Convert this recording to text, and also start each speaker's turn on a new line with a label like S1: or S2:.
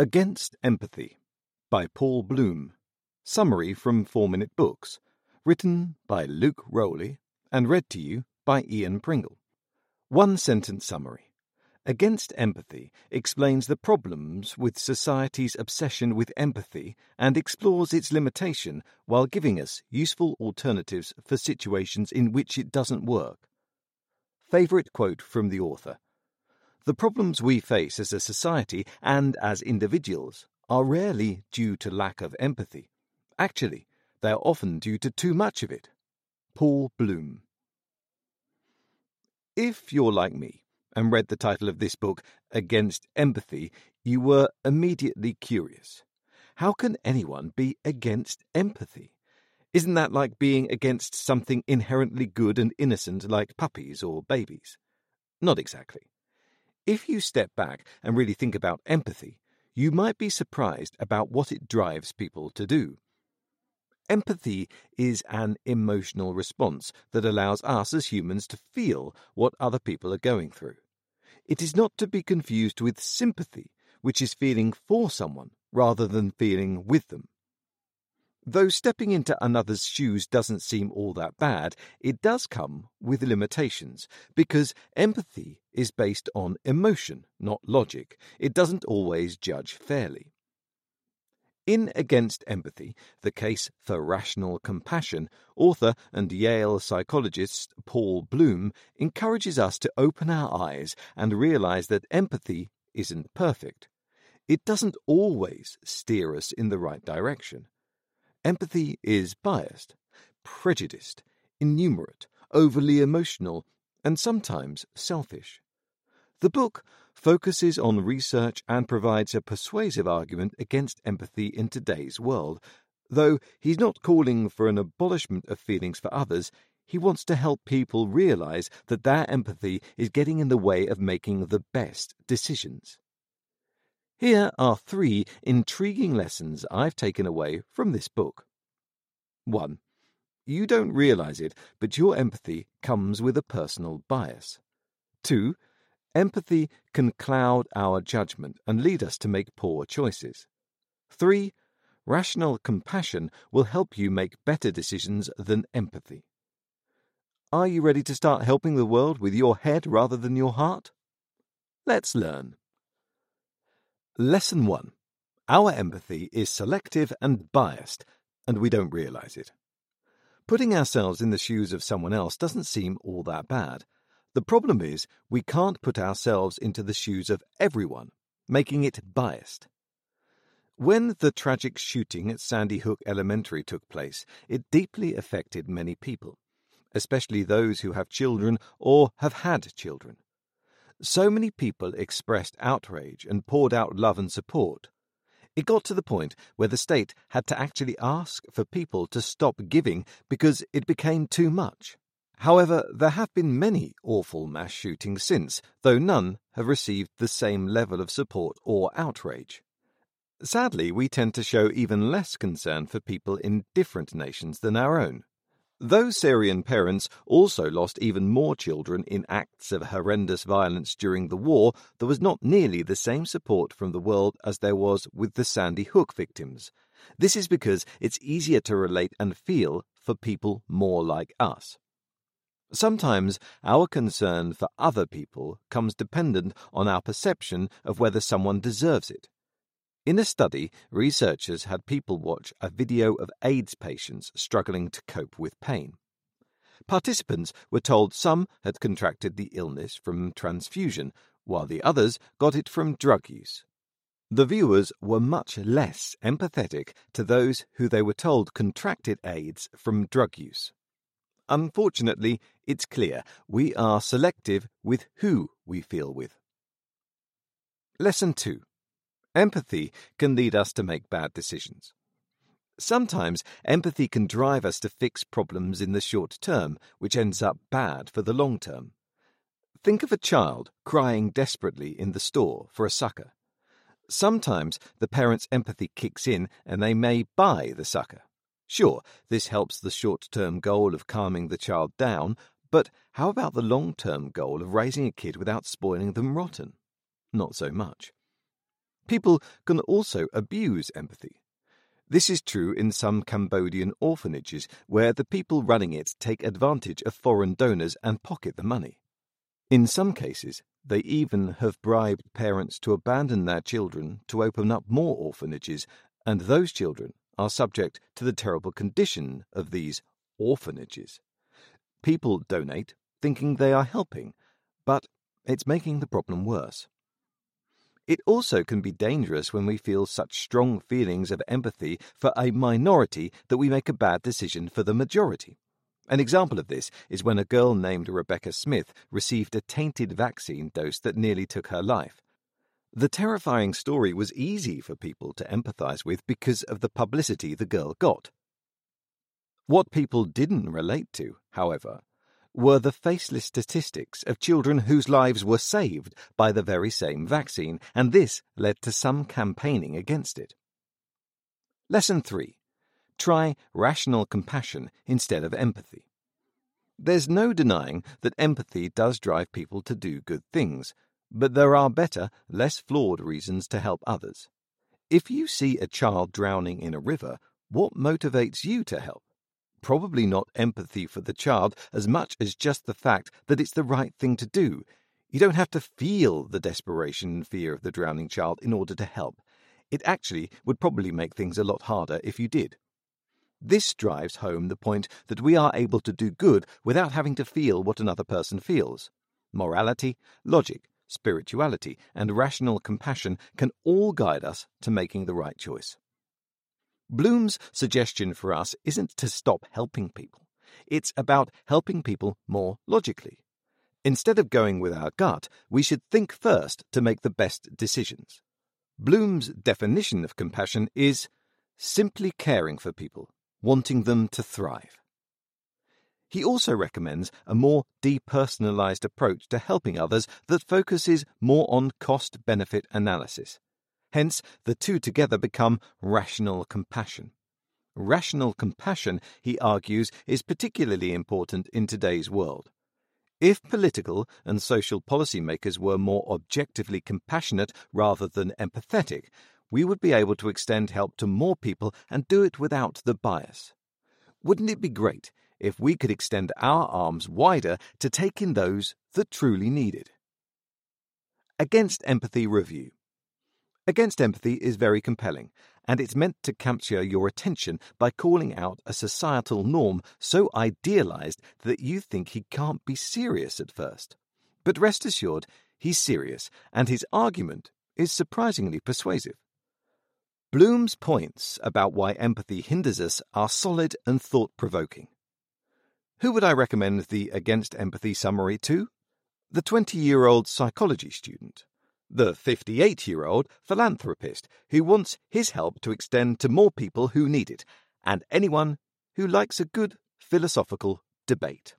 S1: Against Empathy by Paul Bloom. Summary from Four Minute Books. Written by Luke Rowley and read to you by Ian Pringle. One sentence summary. Against Empathy explains the problems with society's obsession with empathy and explores its limitation while giving us useful alternatives for situations in which it doesn't work. Favourite quote from the author. The problems we face as a society and as individuals are rarely due to lack of empathy. Actually, they are often due to too much of it. Paul Bloom. If you're like me and read the title of this book, Against Empathy, you were immediately curious. How can anyone be against empathy? Isn't that like being against something inherently good and innocent like puppies or babies? Not exactly. If you step back and really think about empathy, you might be surprised about what it drives people to do. Empathy is an emotional response that allows us as humans to feel what other people are going through. It is not to be confused with sympathy, which is feeling for someone rather than feeling with them. Though stepping into another's shoes doesn't seem all that bad, it does come with limitations, because empathy is based on emotion, not logic. It doesn't always judge fairly. In Against Empathy, the case for rational compassion, author and Yale psychologist Paul Bloom encourages us to open our eyes and realize that empathy isn't perfect. It doesn't always steer us in the right direction. Empathy is biased, prejudiced, innumerate, overly emotional, and sometimes selfish. The book focuses on research and provides a persuasive argument against empathy in today's world. Though he's not calling for an abolishment of feelings for others, he wants to help people realize that their empathy is getting in the way of making the best decisions. Here are three intriguing lessons I've taken away from this book. 1. You don't realize it, but your empathy comes with a personal bias. 2. Empathy can cloud our judgment and lead us to make poor choices. 3. Rational compassion will help you make better decisions than empathy. Are you ready to start helping the world with your head rather than your heart? Let's learn. Lesson 1 Our empathy is selective and biased, and we don't realize it. Putting ourselves in the shoes of someone else doesn't seem all that bad. The problem is we can't put ourselves into the shoes of everyone, making it biased. When the tragic shooting at Sandy Hook Elementary took place, it deeply affected many people, especially those who have children or have had children. So many people expressed outrage and poured out love and support. It got to the point where the state had to actually ask for people to stop giving because it became too much. However, there have been many awful mass shootings since, though none have received the same level of support or outrage. Sadly, we tend to show even less concern for people in different nations than our own. Though Syrian parents also lost even more children in acts of horrendous violence during the war, there was not nearly the same support from the world as there was with the Sandy Hook victims. This is because it's easier to relate and feel for people more like us. Sometimes our concern for other people comes dependent on our perception of whether someone deserves it. In a study, researchers had people watch a video of AIDS patients struggling to cope with pain. Participants were told some had contracted the illness from transfusion, while the others got it from drug use. The viewers were much less empathetic to those who they were told contracted AIDS from drug use. Unfortunately, it's clear we are selective with who we feel with. Lesson 2 Empathy can lead us to make bad decisions. Sometimes empathy can drive us to fix problems in the short term, which ends up bad for the long term. Think of a child crying desperately in the store for a sucker. Sometimes the parent's empathy kicks in and they may buy the sucker. Sure, this helps the short term goal of calming the child down, but how about the long term goal of raising a kid without spoiling them rotten? Not so much. People can also abuse empathy. This is true in some Cambodian orphanages where the people running it take advantage of foreign donors and pocket the money. In some cases, they even have bribed parents to abandon their children to open up more orphanages, and those children are subject to the terrible condition of these orphanages. People donate thinking they are helping, but it's making the problem worse. It also can be dangerous when we feel such strong feelings of empathy for a minority that we make a bad decision for the majority. An example of this is when a girl named Rebecca Smith received a tainted vaccine dose that nearly took her life. The terrifying story was easy for people to empathize with because of the publicity the girl got. What people didn't relate to, however, were the faceless statistics of children whose lives were saved by the very same vaccine, and this led to some campaigning against it. Lesson 3 Try rational compassion instead of empathy. There's no denying that empathy does drive people to do good things, but there are better, less flawed reasons to help others. If you see a child drowning in a river, what motivates you to help? Probably not empathy for the child as much as just the fact that it's the right thing to do. You don't have to feel the desperation and fear of the drowning child in order to help. It actually would probably make things a lot harder if you did. This drives home the point that we are able to do good without having to feel what another person feels. Morality, logic, spirituality, and rational compassion can all guide us to making the right choice. Bloom's suggestion for us isn't to stop helping people, it's about helping people more logically. Instead of going with our gut, we should think first to make the best decisions. Bloom's definition of compassion is simply caring for people, wanting them to thrive. He also recommends a more depersonalized approach to helping others that focuses more on cost benefit analysis. Hence, the two together become rational compassion. Rational compassion, he argues, is particularly important in today's world. If political and social policymakers were more objectively compassionate rather than empathetic, we would be able to extend help to more people and do it without the bias. Wouldn't it be great if we could extend our arms wider to take in those that truly need it? Against Empathy Review Against Empathy is very compelling, and it's meant to capture your attention by calling out a societal norm so idealized that you think he can't be serious at first. But rest assured, he's serious, and his argument is surprisingly persuasive. Bloom's points about why empathy hinders us are solid and thought provoking. Who would I recommend the Against Empathy summary to? The 20 year old psychology student the 58 year old philanthropist who wants his help to extend to more people who need it, and anyone who likes a good philosophical debate.